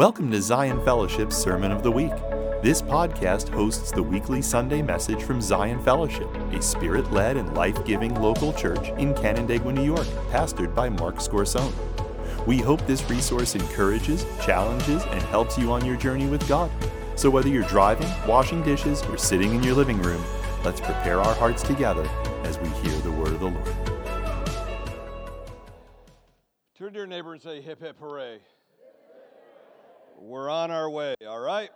Welcome to Zion Fellowship's Sermon of the Week. This podcast hosts the weekly Sunday message from Zion Fellowship, a spirit led and life giving local church in Canandaigua, New York, pastored by Mark Scorsone. We hope this resource encourages, challenges, and helps you on your journey with God. So whether you're driving, washing dishes, or sitting in your living room, let's prepare our hearts together as we hear the word of the Lord. Turn to your neighbor and say, hip hip hooray. We're on our way, all right?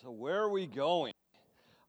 So, where are we going?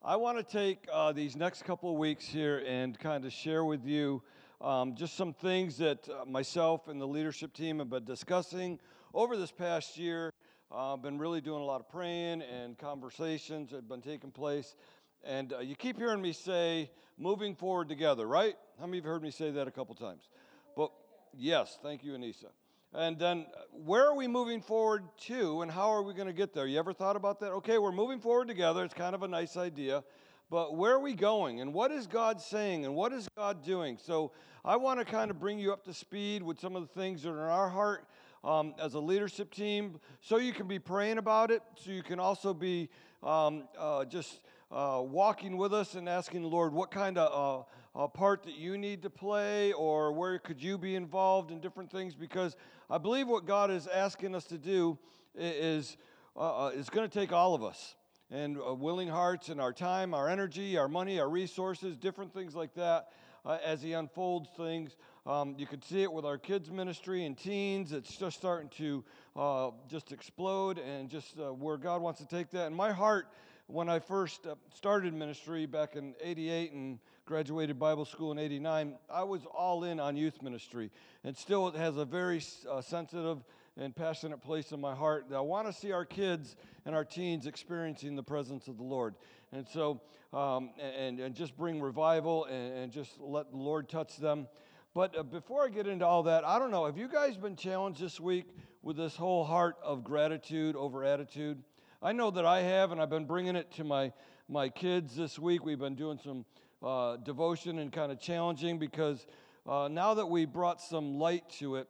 I want to take uh, these next couple of weeks here and kind of share with you um, just some things that uh, myself and the leadership team have been discussing over this past year. Uh, I've been really doing a lot of praying and conversations have been taking place. And uh, you keep hearing me say, moving forward together, right? How many of you have heard me say that a couple times? But yes, thank you, Anissa. And then uh, where are we moving forward to and how are we going to get there? You ever thought about that? Okay, we're moving forward together. It's kind of a nice idea. But where are we going and what is God saying and what is God doing? So I want to kind of bring you up to speed with some of the things that are in our heart um, as a leadership team so you can be praying about it, so you can also be um, uh, just uh, walking with us and asking the Lord what kind of uh, part that you need to play or where could you be involved in different things because I believe what God is asking us to do is, uh, uh is going to take all of us and uh, willing hearts and our time, our energy, our money, our resources, different things like that uh, as He unfolds things. Um, you can see it with our kids' ministry and teens. It's just starting to uh, just explode and just uh, where God wants to take that. And my heart, when I first uh, started ministry back in 88 and graduated Bible school in 89, I was all in on youth ministry. And still, it has a very uh, sensitive and passionate place in my heart. that I want to see our kids and our teens experiencing the presence of the Lord. And so, um, and, and just bring revival and, and, just let the Lord touch them. But uh, before I get into all that, I don't know, have you guys been challenged this week with this whole heart of gratitude over attitude? I know that I have, and I've been bringing it to my, my kids this week. We've been doing some uh, devotion and kind of challenging because uh, now that we brought some light to it,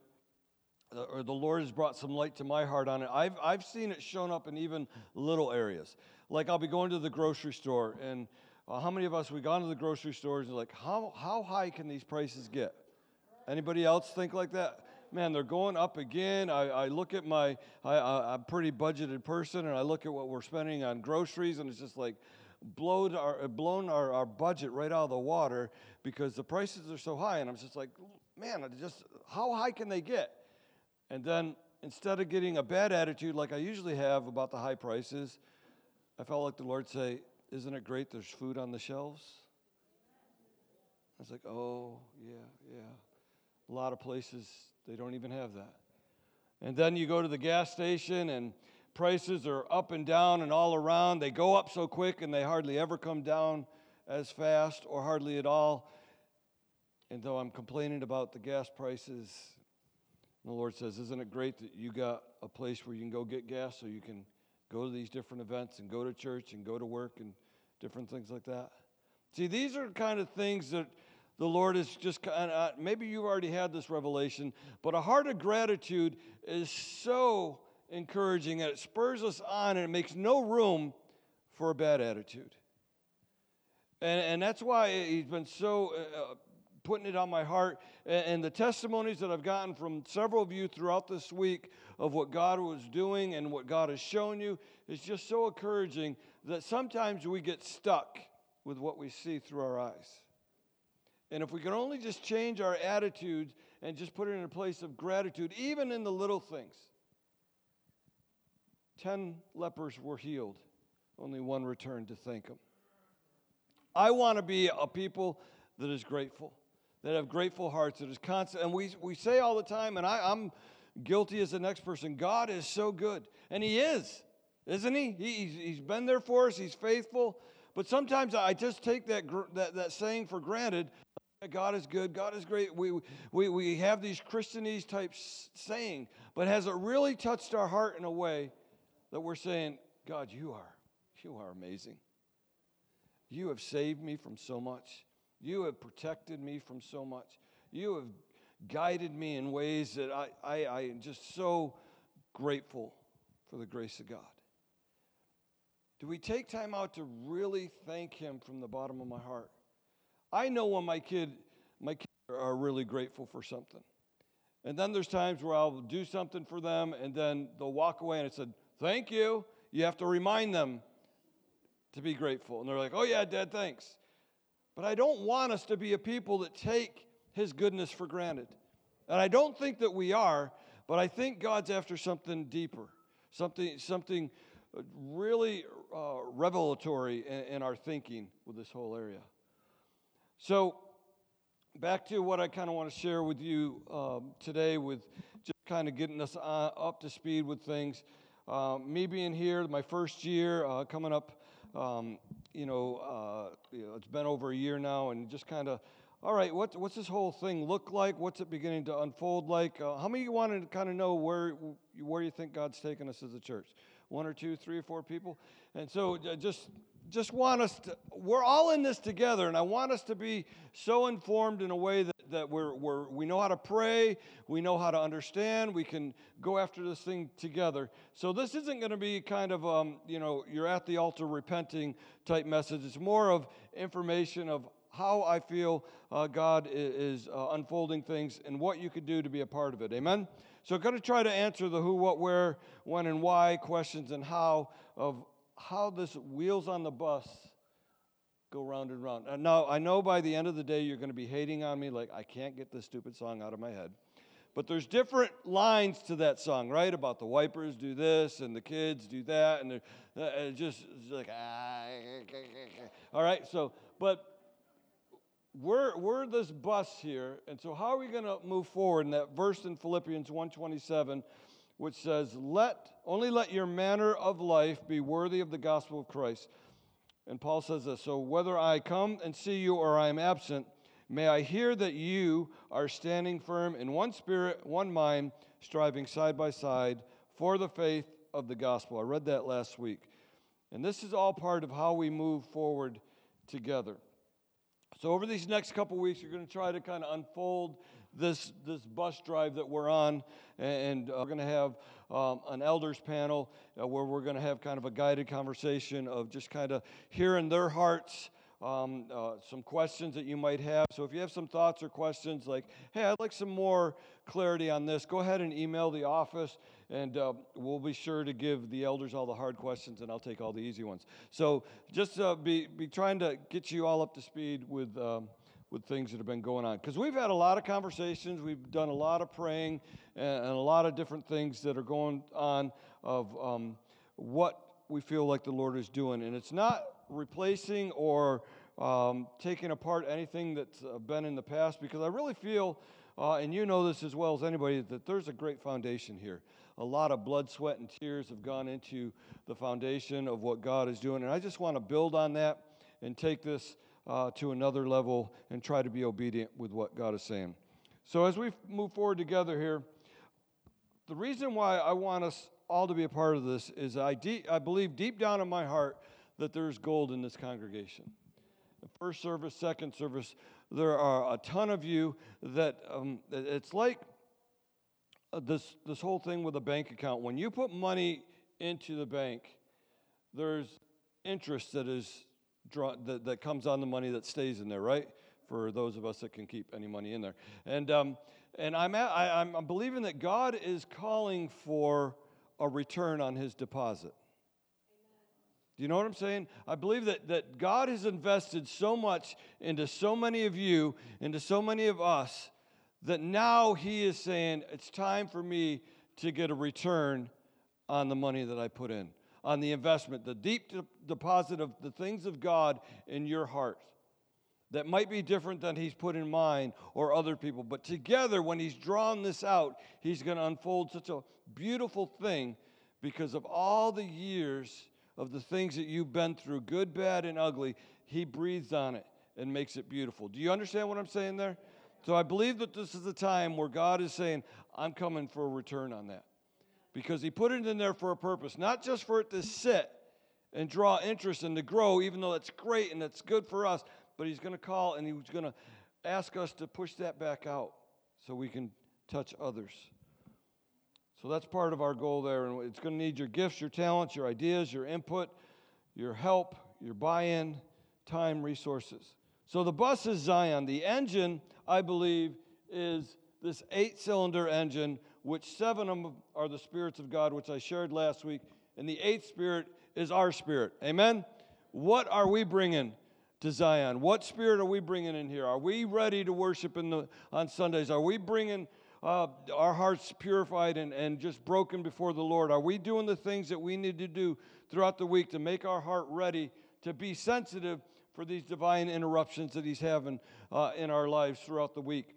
or the Lord has brought some light to my heart on it, I've, I've seen it shown up in even little areas. Like I'll be going to the grocery store, and uh, how many of us we gone to the grocery stores and like, how, how high can these prices get? Anybody else think like that? Man, they're going up again. I, I look at my, I, I'm a pretty budgeted person, and I look at what we're spending on groceries, and it's just like, blown our, uh, blown our, our budget right out of the water because the prices are so high. And I'm just like, man, just how high can they get? And then instead of getting a bad attitude like I usually have about the high prices, I felt like the Lord say, Isn't it great there's food on the shelves? I was like, Oh, yeah, yeah. A lot of places, they don't even have that. And then you go to the gas station and prices are up and down and all around. They go up so quick and they hardly ever come down as fast or hardly at all. And though I'm complaining about the gas prices, the Lord says, Isn't it great that you got a place where you can go get gas so you can go to these different events and go to church and go to work and different things like that? See, these are kind of things that the Lord is just kind of, uh, maybe you've already had this revelation, but a heart of gratitude is so encouraging and it spurs us on and it makes no room for a bad attitude. And, and that's why he's been so uh, uh, putting it on my heart. And, and the testimonies that I've gotten from several of you throughout this week of what God was doing and what God has shown you is just so encouraging that sometimes we get stuck with what we see through our eyes. And if we can only just change our attitudes and just put it in a place of gratitude, even in the little things, Ten lepers were healed, only one returned to thank him. I want to be a people that is grateful, that have grateful hearts, that is constant. And we, we say all the time, and I, I'm guilty as the next person God is so good. And He is, isn't He? he he's, he's been there for us, He's faithful. But sometimes I just take that, that, that saying for granted. God is good, God is great. We, we, we have these Christianese type saying, but has it really touched our heart in a way that we're saying, God, you are, you are amazing. You have saved me from so much. You have protected me from so much. You have guided me in ways that I, I, I am just so grateful for the grace of God? Do we take time out to really thank Him from the bottom of my heart? I know when my kid, my kids are really grateful for something. And then there's times where I'll do something for them and then they'll walk away and it's said, Thank you. You have to remind them to be grateful. And they're like, Oh, yeah, Dad, thanks. But I don't want us to be a people that take His goodness for granted. And I don't think that we are, but I think God's after something deeper, something, something really uh, revelatory in, in our thinking with this whole area. So, back to what I kind of want to share with you um, today, with just kind of getting us uh, up to speed with things. Um, me being here, my first year, uh, coming up, um, you, know, uh, you, know, it's been over a year now, and just kind of, all right, what, what's this whole thing look like? What's it beginning to unfold like? Uh, how many of you want to kind of know where, where you think God's taking us as a church? One or two, three or four people? And so uh, just just want us to, we're all in this together, and I want us to be so informed in a way that, that we're, we're, we know how to pray, we know how to understand, we can go after this thing together. So this isn't going to be kind of, um, you know, you're at the altar repenting type message. It's more of information of how I feel uh, God is, uh, unfolding things and what you could do to be a part of it. Amen? So I'm going to try to answer the who, what, where, when, and why questions and how of how this wheels on the bus go round and round. And now, I know by the end of the day, you're going to be hating on me like, I can't get this stupid song out of my head. But there's different lines to that song, right? About the wipers do this and the kids do that, and they're uh, uh just like, ah, ah, ah, ah, all right. So, but we're we're this bus here, and so how are we going to move forward? In that verse in Philippians 1:27, which says, Let only let your manner of life be worthy of the gospel of Christ. And Paul says this So whether I come and see you or I am absent, may I hear that you are standing firm in one spirit, one mind, striving side by side for the faith of the gospel. I read that last week. And this is all part of how we move forward together. So, over these next couple weeks, you're going to try to kind of unfold this, this bus drive that we're on, and uh, we're going to have um, an elders panel uh, where we're going to have kind of a guided conversation of just kind of hearing their hearts. Um, uh, some questions that you might have. So if you have some thoughts or questions like, hey, I'd like some more clarity on this, go ahead and email the office, and uh, we'll be sure to give the elders all the hard questions, and I'll take all the easy ones. So just uh, be, be trying to get you all up to speed with. Um, with things that have been going on. Because we've had a lot of conversations, we've done a lot of praying, and, a lot of different things that are going on of um, what we feel like the Lord is doing. And it's not replacing or um, taking apart anything that's been in the past, because I really feel, uh, and you know this as well as anybody, that there's a great foundation here. A lot of blood, sweat, and tears have gone into the foundation of what God is doing. And I just want to build on that and take this uh, to another level and try to be obedient with what God is saying. So, as we move forward together here, the reason why I want us all to be a part of this is I, de- I believe deep down in my heart that there's gold in this congregation. The first service, second service, there are a ton of you that um, it's like uh, this, this whole thing with a bank account. When you put money into the bank, there's interest that is draw, that, that comes on the money that stays in there, right? For those of us that can keep any money in there. And, um, and I'm, at, I, I'm believing that God is calling for a return on his deposit. Do you know what I'm saying? I believe that, that God has invested so much into so many of you, into so many of us, that now He is saying, it's time for me to get a return on the money that I put in on the investment, the deep de- deposit of the things of God in your heart that might be different than he's put in mine or other people. But together, when he's drawn this out, he's going to unfold such a beautiful thing because of all the years of the things that you've been through, good, bad, and ugly. He breathes on it and makes it beautiful. Do you understand what I'm saying there? So I believe that this is the time where God is saying, I'm coming for a return on that because he put it in there for a purpose, not just for it to sit and draw interest and to grow, even though that's great and that's good for us, but he's going to call and he's going to ask us to push that back out so we can touch others. So that's part of our goal there. And it's going to need your gifts, your talents, your ideas, your input, your help, your buy in, time, resources. So the bus is Zion. The engine, I believe, is this eight cylinder engine, which seven of them are the spirits of God, which I shared last week. And the eighth spirit is our spirit. Amen? What are we bringing to Zion? What spirit are we bringing in here? Are we ready to worship in the, on Sundays? Are we bringing uh, our hearts purified and, and just broken before the Lord? Are we doing the things that we need to do throughout the week to make our heart ready to be sensitive for these divine interruptions that He's having uh, in our lives throughout the week?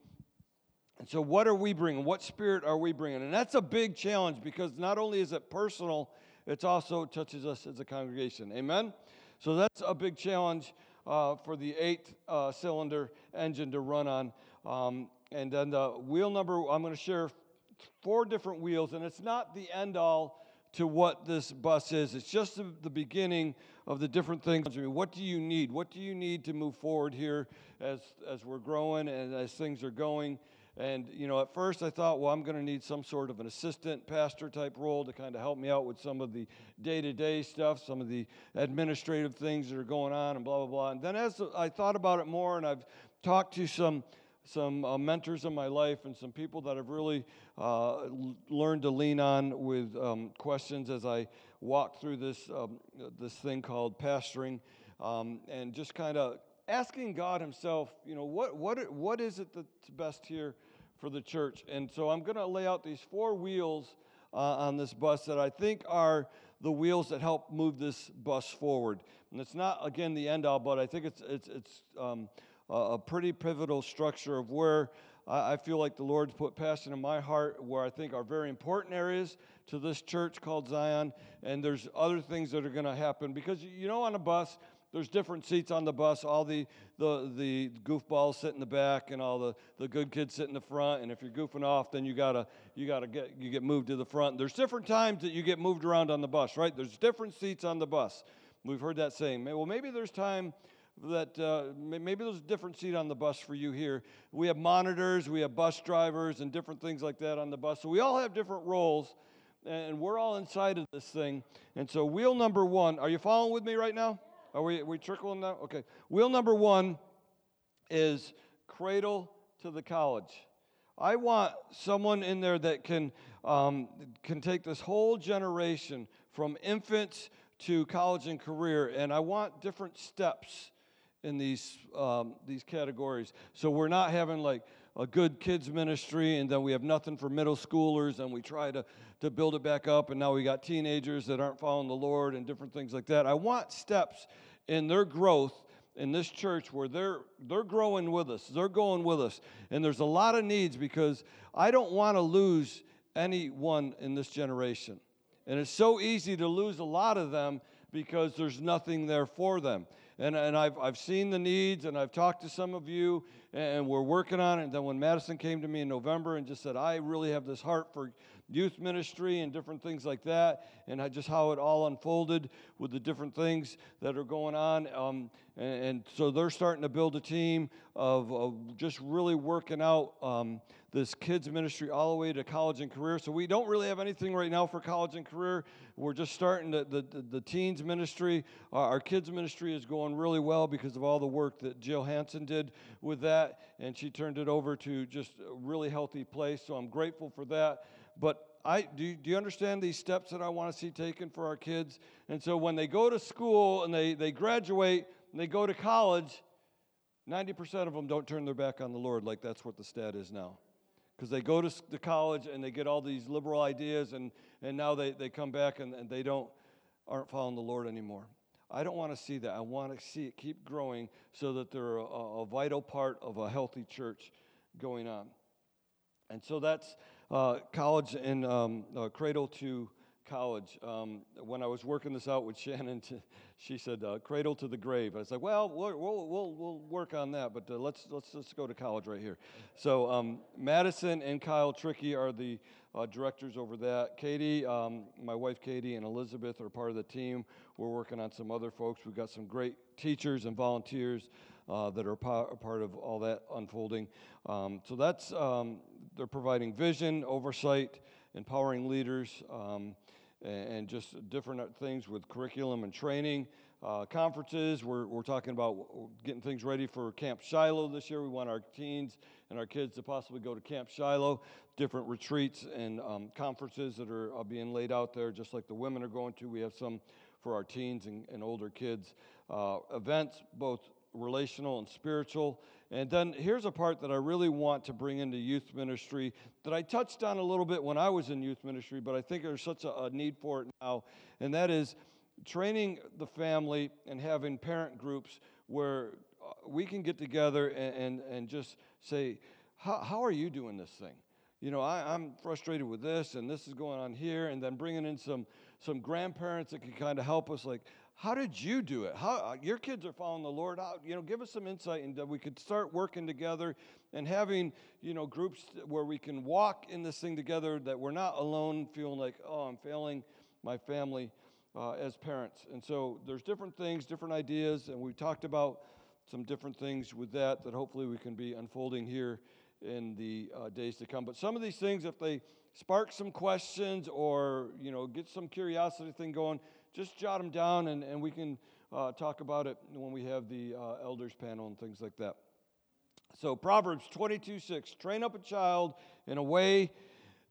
And so, what are we bringing? What spirit are we bringing? And that's a big challenge because not only is it personal, it also touches us as a congregation. Amen? So, that's a big challenge uh, for the eight uh, cylinder engine to run on. Um, and then the wheel number, I'm going to share four different wheels, and it's not the end all to what this bus is. It's just the, the beginning of the different things. What do you need? What do you need to move forward here as, as we're growing and as things are going? And, you know, at first I thought, well, I'm going to need some sort of an assistant pastor type role to kind of help me out with some of the day to day stuff, some of the administrative things that are going on, and blah, blah, blah. And then as I thought about it more and I've talked to some some uh, mentors in my life and some people that I've really uh, learned to lean on with um, questions as I walk through this, um, this thing called pastoring um, and just kind of asking God Himself, you know, what, what, what is it that's best here for the church? And so I'm going to lay out these four wheels uh, on this bus that I think are the wheels that help move this bus forward. And it's not, again, the end all, but I think it's, it's, it's um, a pretty pivotal structure of where I feel like the Lord's put passion in my heart where I think are very important areas to this church called Zion. And there's other things that are going to happen because, you know, on a bus, there's different seats on the bus. All the, the, the goofballs sit in the back, and all the, the good kids sit in the front. And if you're goofing off, then you gotta you gotta get you get moved to the front. There's different times that you get moved around on the bus, right? There's different seats on the bus. We've heard that saying. Well, maybe there's time that uh, maybe there's a different seat on the bus for you here. We have monitors, we have bus drivers, and different things like that on the bus. So we all have different roles, and we're all inside of this thing. And so, wheel number one, are you following with me right now? Are we, are we trickling now? Okay. Wheel number one is cradle to the college. I want someone in there that can, um, can take this whole generation from infants to college and career, and I want different steps in these, um, these categories. So we're not having like a good kids ministry and then we have nothing for middle schoolers and we try to, to build it back up and now we got teenagers that aren't following the Lord and different things like that. I want steps in their growth in this church where they're they're growing with us. They're going with us. And there's a lot of needs because I don't want to lose anyone in this generation. And it's so easy to lose a lot of them because there's nothing there for them and, and I've, I've seen the needs and I've talked to some of you and we're working on it. And then when Madison came to me in November and just said, I really have this heart for youth ministry and different things like that, and just how it all unfolded with the different things that are going on. Um, and, and, so they're starting to build a team of, of just really working out um, this kids ministry all the way to college and career. So we don't really have anything right now for college and career. We're just starting the, the, the teens ministry. Our, our kids ministry is going really well because of all the work that Jill Hanson did with that, and she turned it over to just a really healthy place. So I'm grateful for that. But I, do, do you understand these steps that I want to see taken for our kids? And so when they go to school and they, they graduate and they go to college, 90% of them don't turn their back on the Lord like that's what the stat is now because they go to, the college and they get all these liberal ideas and, and now they, they come back and, and they don't aren't following the lord anymore. I don't want to see that. I want to see it keep growing so that they're a, a vital part of a healthy church going on. And so that's uh, college and um, uh, cradle to college. Um, when I was working this out with Shannon, she said, uh, "Cradle to the grave." I was like, "Well, we'll we'll, we'll, we'll work on that, but uh, let's let's let's go to college right here." So um, Madison and Kyle Tricky are the uh, directors over that. Katie, um, my wife Katie, and Elizabeth are part of the team. We're working on some other folks. We've got some great teachers and volunteers. Uh, that are part of all that unfolding. Um, so that's um, they're providing vision, oversight, empowering leaders, um, and, just different things with curriculum and training. Uh, conferences, we're, we're talking about getting things ready for Camp Shiloh this year. We want our teens and our kids to possibly go to Camp Shiloh, different retreats and um, conferences that are uh, being laid out there, just like the women are going to. We have some for our teens and, and older kids. Uh, events, both relational and spiritual. And then here's a part that I really want to bring into youth ministry that I touched on a little bit when I was in youth ministry, but I think there's such a, a need for it now, and that is training the family and having parent groups where uh, we can get together and, and, and just say, how, how are you doing this thing? You know, I, I'm frustrated with this, and this is going on here, and then bringing in some some grandparents that can kind of help us, like, how did you do it? How uh, your kids are following the Lord? How, you know, give us some insight, and we could start working together and having you know groups where we can walk in this thing together. That we're not alone, feeling like, oh, I'm failing my family uh, as parents. And so there's different things, different ideas, and we talked about some different things with that that hopefully we can be unfolding here in the uh, days to come. But some of these things, if they spark some questions or you know get some curiosity thing going, just jot them down and, and we can uh, talk about it when we have the uh, elders panel and things like that. So Proverbs 22 6 train up a child in a way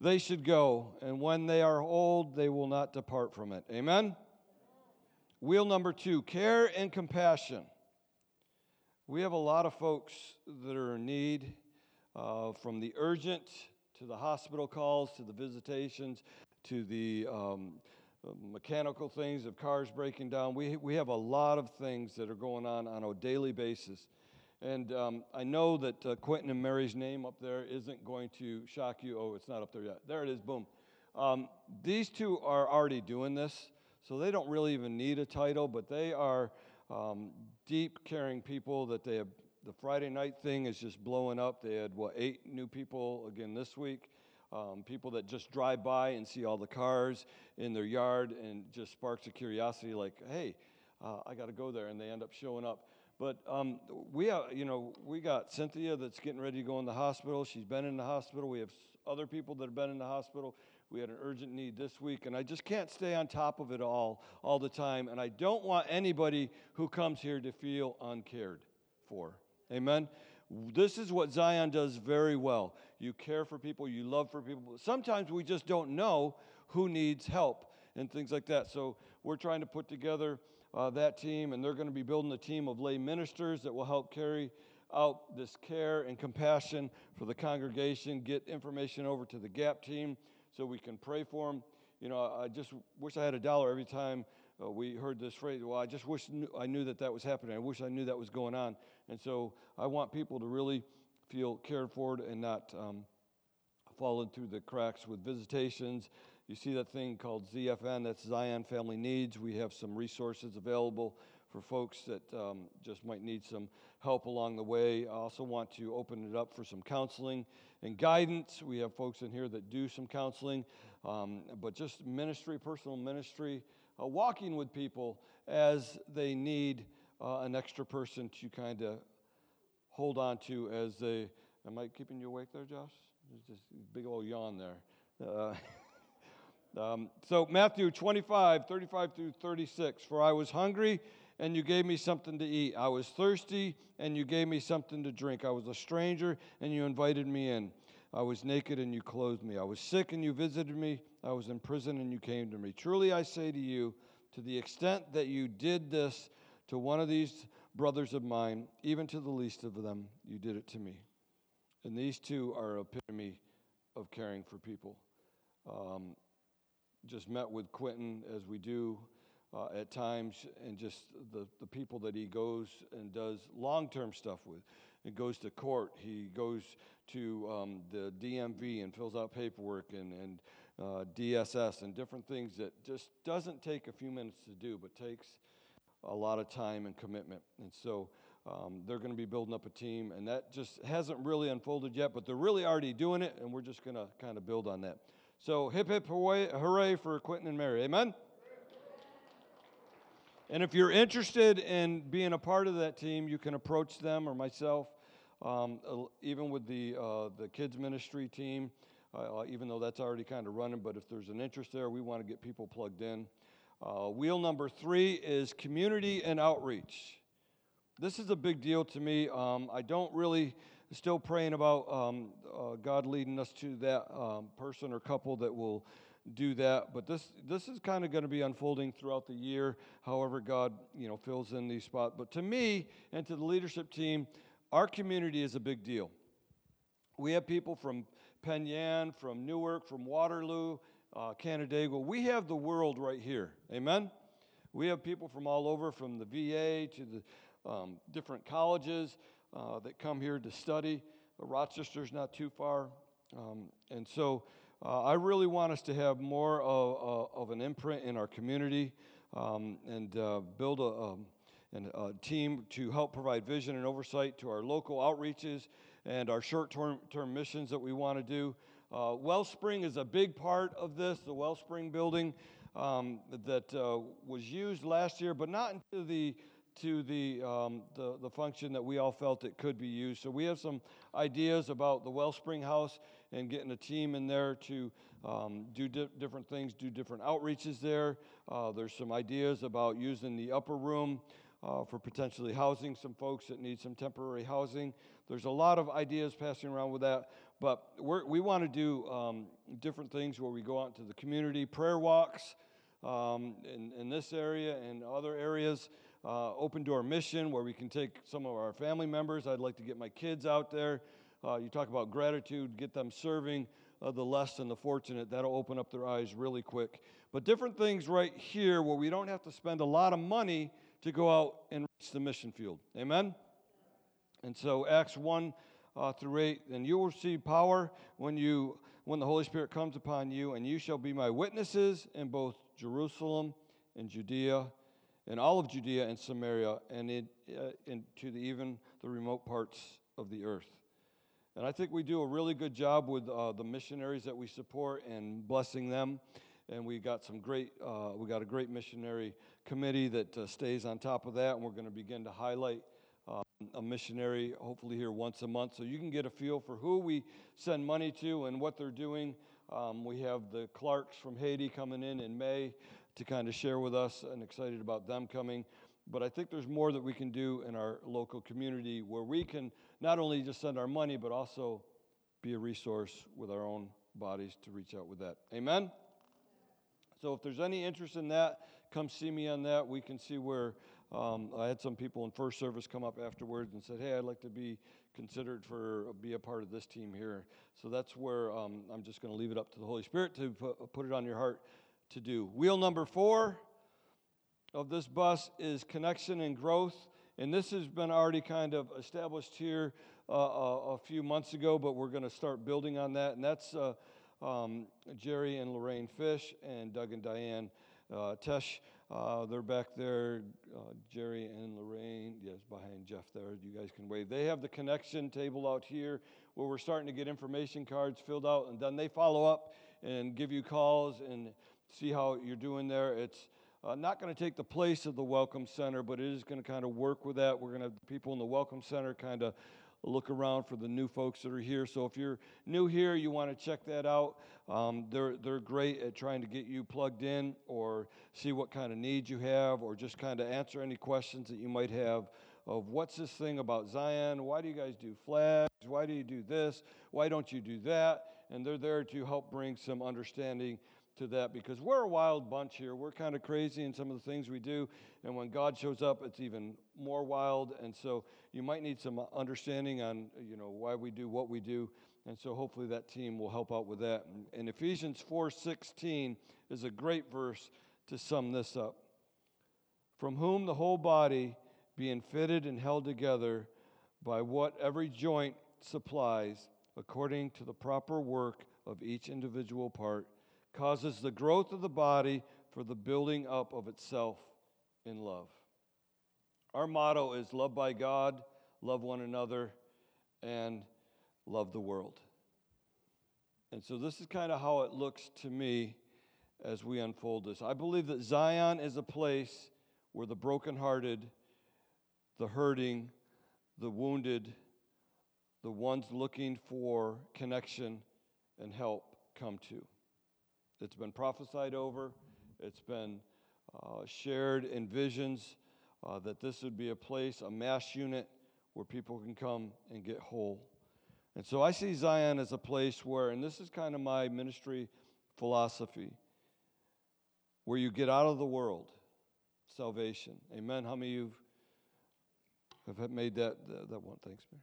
they should go, and when they are old, they will not depart from it. Amen? Wheel number two care and compassion. We have a lot of folks that are in need, uh, from the urgent to the hospital calls to the visitations to the um, mechanical things of cars breaking down. We, we have a lot of things that are going on on a daily basis. And um, I know that uh, Quentin and Mary's name up there isn't going to shock you. Oh, it's not up there yet. There it is, boom. Um, these two are already doing this, so they don't really even need a title, but they are um, deep, caring people that they have the Friday night thing is just blowing up. They had, what, eight new people again this week. Um, people that just drive by and see all the cars in their yard and just sparks a curiosity like, hey, uh, I got to go there. And they end up showing up. But um, we have, you know, we got Cynthia that's getting ready to go in the hospital. She's been in the hospital. We have other people that have been in the hospital. We had an urgent need this week, and I just can't stay on top of it all all the time. And I don't want anybody who comes here to feel uncared for. Amen. This is what Zion does very well. You care for people, you love for people. Sometimes we just don't know who needs help and things like that. So we're trying to put together uh, that team, and they're going to be building a team of lay ministers that will help carry out this care and compassion for the congregation, get information over to the GAP team so we can pray for them. You know, I just wish I had a dollar every time uh, we heard this phrase. Well, I just wish I knew that that was happening. I wish I knew that was going on. And so I want people to really feel cared for and not um, through the cracks with visitations. You see that thing called ZFN, that's Zion Family Needs. We have some resources available for folks that um, just might need some help along the way. I also want to open it up for some counseling and guidance. We have folks in here that do some counseling, um, but just ministry, personal ministry, uh, walking with people as they need uh, an extra person to kind of hold on to as they. Am I keeping you awake there, Josh? There's just big old yawn there. Uh, um, so, Matthew 25, 35 through 36. For I was hungry, and you gave me something to eat. I was thirsty, and you gave me something to drink. I was a stranger, and you invited me in. I was naked, and you clothed me. I was sick, and you visited me. I was in prison, and you came to me. Truly I say to you, to the extent that you did this to one of these brothers of mine, even to the least of them, you did it to me. And these two are epitome of caring for people. Um, just met with Quentin as we do uh, at times, and just the, the people that he goes and does long term stuff with. He goes to court, he goes to um, the DMV and fills out paperwork and, and uh, DSS and different things that just doesn't take a few minutes to do, but takes a lot of time and commitment. And so um, they're going to be building up a team, and that just hasn't really unfolded yet, but they're really already doing it, and we're just going to kind of build on that. So hip hip hooray, hooray for Quentin and Mary. Amen? And if you're interested in being a part of that team, you can approach them or myself, um, even with the, uh, the kids ministry team. uh, even though that's already kind of running. But if there's an interest there, we want to get people plugged in. Uh, wheel number three is community and outreach. This is a big deal to me. Um, I don't really still praying about um, uh, God leading us to that um, person or couple that will do that. But this this is kind of going to be unfolding throughout the year, however God you know fills in these spots. But to me and to the leadership team, our community is a big deal. We have people from Penn Yan, from Newark, from Waterloo, uh, Canandaigua. We have the world right here. Amen. We have people from all over, from the VA to the um, different colleges uh, that come here to study. Rochester's not too far. Um, and so uh, I really want us to have more of, uh, of an imprint in our community um, and uh, build a, um, a team to help provide vision and oversight to our local outreaches and our short term missions that we want to do. Uh, Wellspring is a big part of this, the Wellspring building um, that uh, was used last year, but not into the to the, um, the, the function that we all felt it could be used. So we have some ideas about the Wellspring House and getting a team in there to um, do di- different things, do different outreaches there. Uh, there's some ideas about using the upper room uh, for potentially housing some folks that need some temporary housing. There's a lot of ideas passing around with that, but we want to do um, different things where we go out to the community, prayer walks um, in, in this area and other areas. Uh, open door mission where we can take some of our family members. I'd like to get my kids out there uh, you talk about gratitude, get them serving uh, the less than the fortunate. That'll open up their eyes really quick. But different things right here where we don't have to spend a lot of money to go out and reach the mission field. Amen? And so, Acts 1 uh, through 8, and you will receive power when you when the Holy Spirit comes upon you, and you shall be my witnesses in both Jerusalem and Judea, and all of Judea and Samaria, and in, uh, into the, even the remote parts of the earth. And I think we do a really good job with uh, the missionaries that we support and blessing them. And we got some great, uh, we got a great missionary committee that uh, stays on top of that. And we're going to begin to highlight um, a missionary hopefully here once a month so you can get a feel for who we send money to and what they're doing. Um, we have the Clarks from Haiti coming in in May to kind of share with us and excited about them coming. But I think there's more that we can do in our local community where we can not only just send our money, but also be a resource with our own bodies to reach out with that. Amen? So if there's any interest in that, come see me on that. We can see where um, I had some people in first service come up afterwards and said, "Hey, I'd like to be considered for be a part of this team here." So that's where um, I'm just going to leave it up to the Holy Spirit to put, it on your heart to do. Wheel number four of this bus is connection and growth. And this has been already kind of established here uh, a, a, few months ago, but we're going to start building on that. And that's uh, um, Jerry and Lorraine Fish and Doug and Diane uh, Tesh. Uh, they're back there. Uh, Jerry and Lorraine, yes, behind Jeff there. You guys can wave. They have the connection table out here where we're starting to get information cards filled out, and then they follow up and give you calls and see how you're doing there. It's uh, not going to take the place of the Welcome Center, but it is going to kind of work with that. We're going to have people in the Welcome Center kind of look around for the new folks that are here. So if you're new here, you want to check that out. Um, they're, they're great at trying to get you plugged in or see what kind of needs you have or just kind of answer any questions that you might have of what's this thing about Zion? Why do you guys do flags? Why do you do this? Why don't you do that? And they're there to help bring some understanding to that because we're a wild bunch here. We're kind of crazy in some of the things we do. And when God shows up, it's even more wild. And so you might need some understanding on, you know, why we do what we do. And so hopefully that team will help out with that. And Ephesians 4:16 is a great verse to sum this up. From whom the whole body being fitted and held together by what every joint supplies according to the proper work of each individual part causes the growth of the body for the building up of itself in love. Our motto is love by God, love one another, and love the world. And so this is kind of how it looks to me as we unfold this. I believe that Zion is a place where the brokenhearted, the hurting, the wounded, the ones looking for connection and help come to. It's been prophesied over, it's been uh, shared in visions uh, that this would be a place, a MASH unit where people can come and get whole. And so I see Zion as a place where, and this is kind of my ministry philosophy, where you get out of the world salvation. Amen. How many of you have made that, that, that one? Thanks, Mary.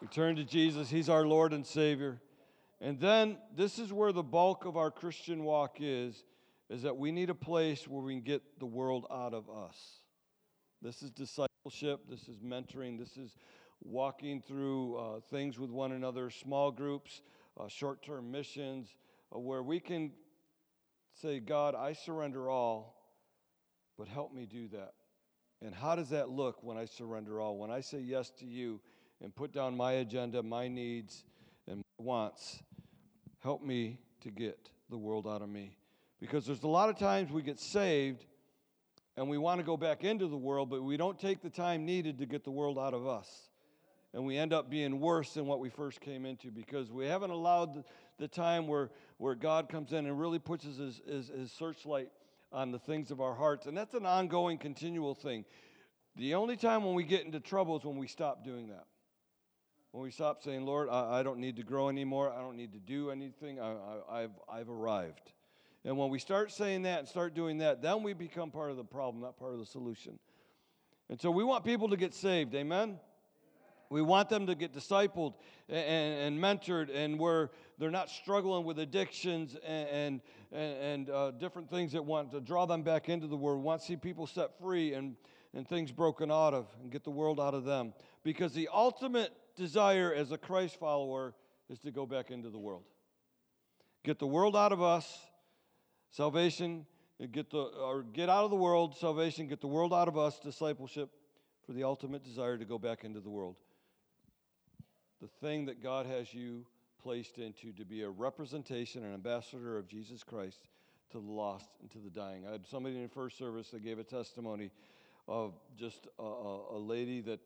We turn to Jesus, He's our Lord and Savior. And then this is where the bulk of our Christian walk is, is that we need a place where we can get the world out of us. This is discipleship, this is mentoring, this is walking through uh, things with one another, small groups, uh, short term missions, uh, where we can say, God, I surrender all, but help me do that. And how does that look when I surrender all? When I say yes to you and put down my agenda, my needs, and my wants, help me to get the world out of me. Because there's a lot of times we get saved and we want to go back into the world, but we don't take the time needed to get the world out of us. And we end up being worse than what we first came into because we haven't allowed the, time where, where God comes in and really puts his, his, his searchlight on the things of our hearts. And that's an ongoing, continual thing. The only time when we get into trouble is when we stop doing that. When we stop saying, Lord, I, I don't need to grow anymore, I don't need to do anything, I, I've, I've arrived. And when we start saying that and start doing that, then we become part of the problem, not part of the solution. And so we want people to get saved. Amen? We want them to get discipled and, and, mentored, and where they're not struggling with addictions and, and, and uh, different things that want to draw them back into the world. We want to see people set free and, and things broken out of and get the world out of them. Because the ultimate desire as a Christ follower is to go back into the world. Get the world out of us, salvation, get, the, or get out of the world, salvation, get the world out of us, discipleship, for the ultimate desire to go back into the world. The thing that God has you placed into to be a representation, an ambassador of Jesus Christ to the lost and to the dying. I had somebody in the first service that gave a testimony of just a, a, a lady that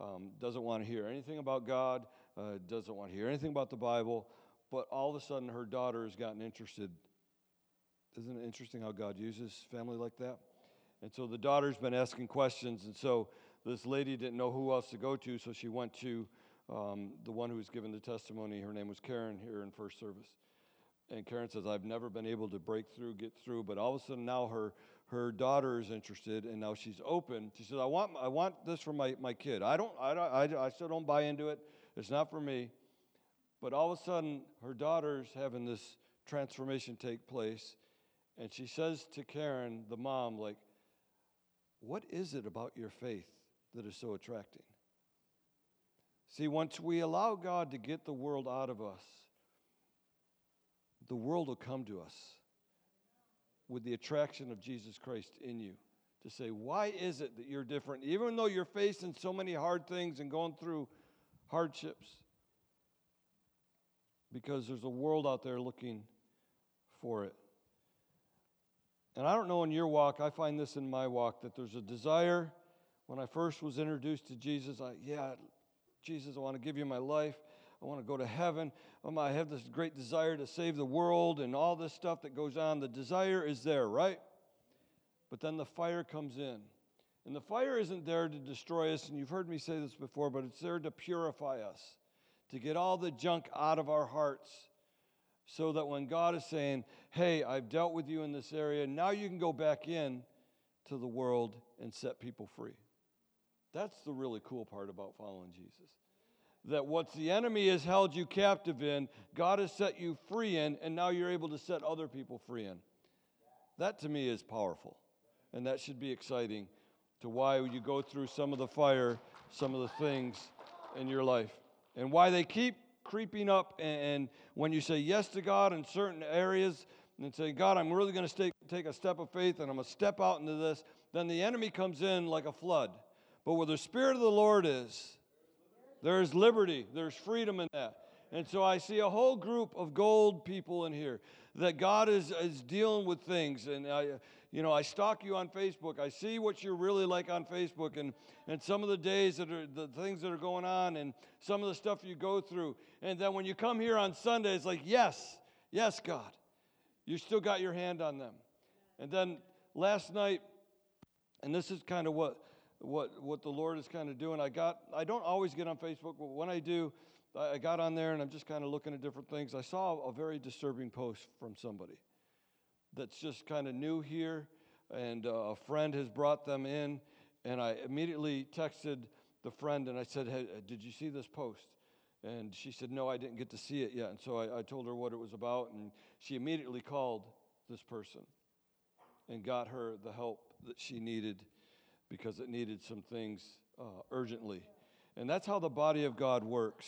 um, doesn't want to hear anything about God, uh, doesn't want to hear anything about the Bible, but all of a sudden her daughter has gotten interested. Isn't it interesting how God uses family like that? And so the daughter's been asking questions, and so this lady didn't know who else to go to, so she went to um, the one who was given the testimony. Her name was Karen here in first service. And Karen says, I've never been able to break through, get through, but all of a sudden now her her daughter is interested and now she's open. She says, I want, I want this for my, my kid. I don't, I, don't I, I still don't buy into it. It's not for me. But all of a sudden, her daughter's having this transformation take place. And she says to Karen, the mom, like, what is it about your faith that is so attracting? See, once we allow God to get the world out of us, the world will come to us with the attraction of Jesus Christ in you to say, why is it that you're different? Even though you're facing so many hard things and going through hardships, because there's a world out there looking for it. And I don't know in your walk, I find this in my walk, that there's a desire. When I first was introduced to Jesus, I, yeah, Jesus, I want to give you my life. I want to go to heaven. Um, I have this great desire to save the world and all this stuff that goes on. The desire is there, right? But then the fire comes in. And the fire isn't there to destroy us, and you've heard me say this before, but it's there to purify us, to get all the junk out of our hearts, so that when God is saying, Hey, I've dealt with you in this area, now you can go back in to the world and set people free. That's the really cool part about following Jesus that what the enemy has held you captive in, God has set you free in, and now you're able to set other people free in. That to me is powerful. And that should be exciting to why you go through some of the fire, some of the things in your life, and why they keep creeping up. And when you say yes to God in certain areas and say, God, I'm really going to take a step of faith and I'm going to step out into this, then the enemy comes in like a flood. But where the Spirit of the Lord is, there's liberty, there's freedom in that. And so I see a whole group of gold people in here that God is, is dealing with things. And I, you know, I stalk you on Facebook. I see what you're really like on Facebook and, and some of the days that are the things that are going on and some of the stuff you go through. And then when you come here on Sunday, it's like, yes, yes, God, you still got your hand on them. And then last night, and this is kind of what what what the Lord is kind of doing. I got I don't always get on Facebook, but when I do, I got on there and I'm just kind of looking at different things. I saw a very disturbing post from somebody that's just kind of new here, and uh, a friend has brought them in, and I immediately texted the friend and I said, "Hey, uh, did you see this post?" And she said, "No, I didn't get to see it yet." And so I, I told her what it was about, and she immediately called this person and got her the help that she needed because it needed some things uh, urgently. And that's how the body of God works.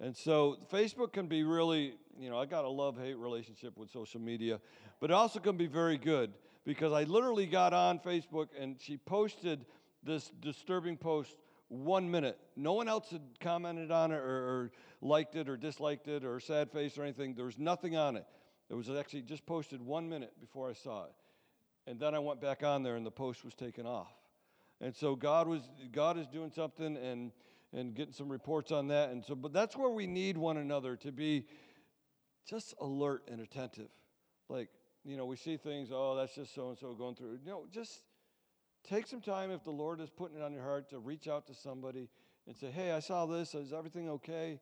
And so Facebook can be really, you know, I got a love hate relationship with social media, but it also can be very good because I literally got on Facebook and she posted this disturbing post one minute. No one else had commented on it or, or liked it or disliked it or sad face or anything. There was nothing on it. It was actually just posted one minute before I saw it. And then I went back on there and the post was taken off. And so God was God is doing something and and getting some reports on that. And so, but that's where we need one another to be just alert and attentive. Like, you know, we see things, oh, that's just so and so going through. You know, just take some time if the Lord is putting it on your heart to reach out to somebody and say, hey, I saw this. Is everything okay?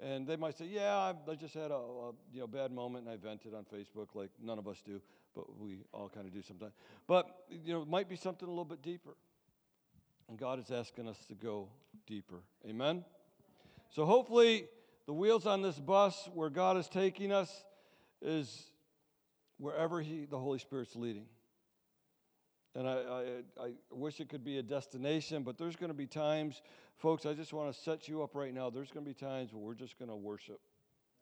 And they might say, yeah, I just had a, a you know bad moment and I vented on Facebook, like none of us do, but we all kind of do sometimes. But you know, it might be something a little bit deeper. And God is asking us to go deeper. Amen? So hopefully, the wheels on this bus where God is taking us is wherever he, the Holy Spirit's leading. And I, I, I wish it could be a destination, but there's going to be times, folks, I just want to set you up right now. There's going to be times where we're just going to worship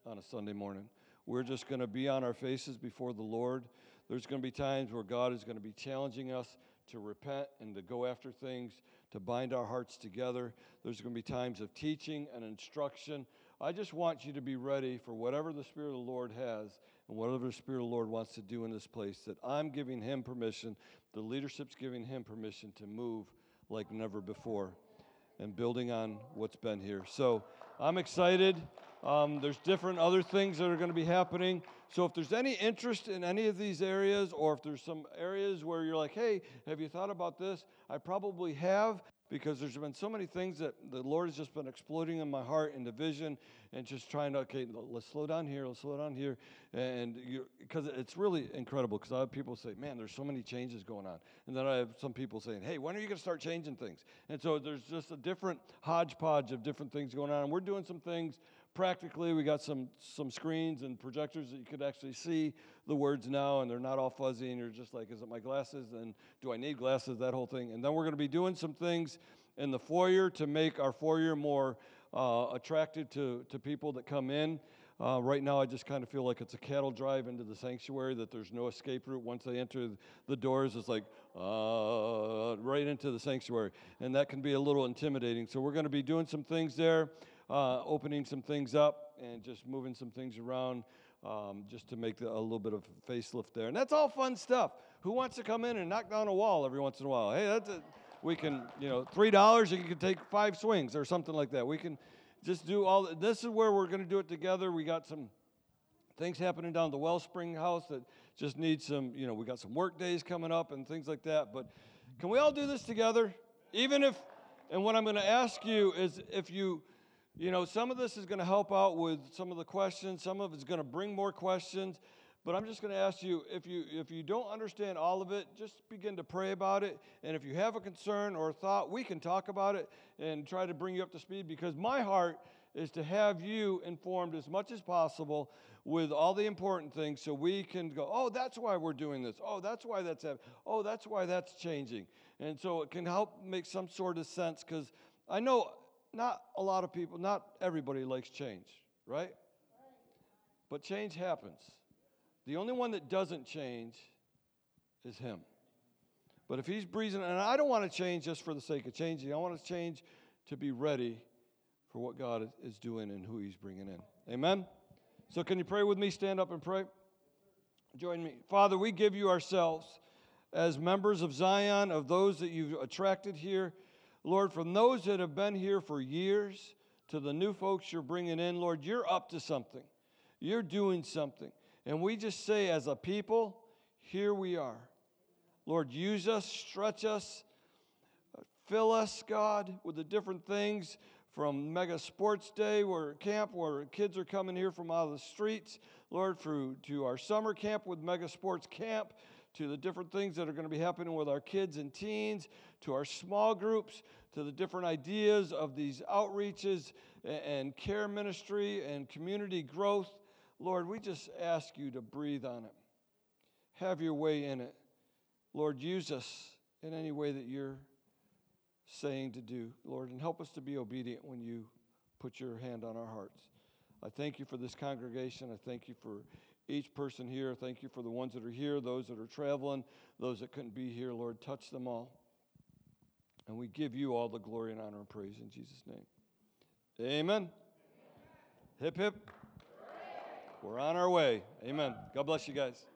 on a Sunday morning. We're just going to be on our faces before the Lord. There's going to be times where God is going to be challenging us to repent and to go after things, to bind our hearts together. There's going to be times of teaching and instruction. I just want you to be ready for whatever the Spirit of the Lord has and whatever the Spirit of the Lord wants to do in this place. That I'm giving Him permission, the leadership's giving Him permission to move like never before and building on what's been here. So I'm excited. Um, there's different other things that are going to be happening. So if there's any interest in any of these areas, or if there's some areas where you're like, hey, have you thought about this? I probably have because there's been so many things that the Lord has just been exploding in my heart and vision and just trying to, okay, let's slow down here, let's slow down here. And because it's really incredible because I have people say, man, there's so many changes going on. And then I have some people saying, hey, when are you going to start changing things? And so there's just a different hodgepodge of different things going on. And we're doing some things practically we got some some screens and projectors that you could actually see the words now and they're not all fuzzy and you're just like is it my glasses? And do i need glasses? That whole thing. And then we're going to be doing some things in the foyer to make our foyer more uh, attractive to, to people that come in. Uh, right now i just kind of feel like it's a cattle drive into the sanctuary that there's no escape route. Once they enter the doors it's like uh, right into the sanctuary. And that can be a little intimidating. So we're going to be doing some things there uh, opening some things up and just moving some things around um, just to make the, a little bit of facelift there. And that's all fun stuff. Who wants to come in and knock down a wall every once in a while? Hey, that's a, we can, you know, three dollars you can take five swings or something like that. We can just do all. This is where we're going to do it together. We got some things happening down the Wellspring House that just need some. You know, we got some work days coming up and things like that. But can we all do this together? Even if, and what I'm going to ask you is if you you know, some of this is going to help out with some of the questions, some of it's going to bring more questions. But I'm just going to ask you if you if you don't understand all of it, just begin to pray about it. And if you have a concern or a thought, we can talk about it and try to bring you up to speed because my heart is to have you informed as much as possible with all the important things so we can go, oh, that's why we're doing this. Oh, that's why that's happening. Oh, that's why that's changing. And so it can help make some sort of sense because I know not a lot of people, not everybody likes change, right? But change happens. The only one that doesn't change is Him. But if He's breathing, and I don't want to change just for the sake of changing, I want to change to be ready for what God is doing and who He's bringing in. Amen? So, can you pray with me? Stand up and pray. Join me. Father, we give you ourselves. as members of Zion, of those that you've attracted here. Lord, from those that have been here for years to the new folks you're bringing in, Lord, you're up to something. You're doing something. And we just say, as a people, here we are. Lord, use us, stretch us, fill us, God, with the different things from Mega Sports Day, where camp, where kids are coming here from out of the streets, Lord, through to our summer camp with Mega Sports Camp, to the different things that are going to be happening with our kids and teens, to our small groups, to the different ideas of these outreaches and care ministry and community growth. Lord, we just ask you to breathe on it. Have your way in it. Lord, use us in any way that you're saying to do, Lord, and help us to be obedient when you put your hand on our hearts. I thank you for this congregation. I thank you for each person here. Thank you for the ones that are here, those that are traveling, those that couldn't be here. Lord, touch them all. And we give you all the glory and honor and praise in Jesus' name. Amen. Hip, hip. We're on our way. Amen. God bless you guys.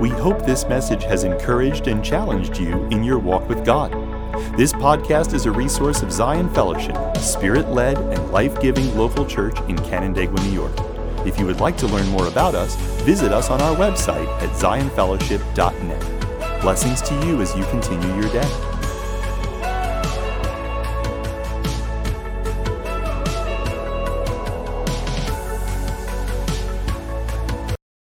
We hope this message has encouraged and challenged you in your walk with God. This podcast is a resource of Zion Fellowship, spirit led and life giving local church in Canandaigua, New York. If you would like to learn more about us, visit us on our website at zionfellowship.net. Blessings to you as you continue your day.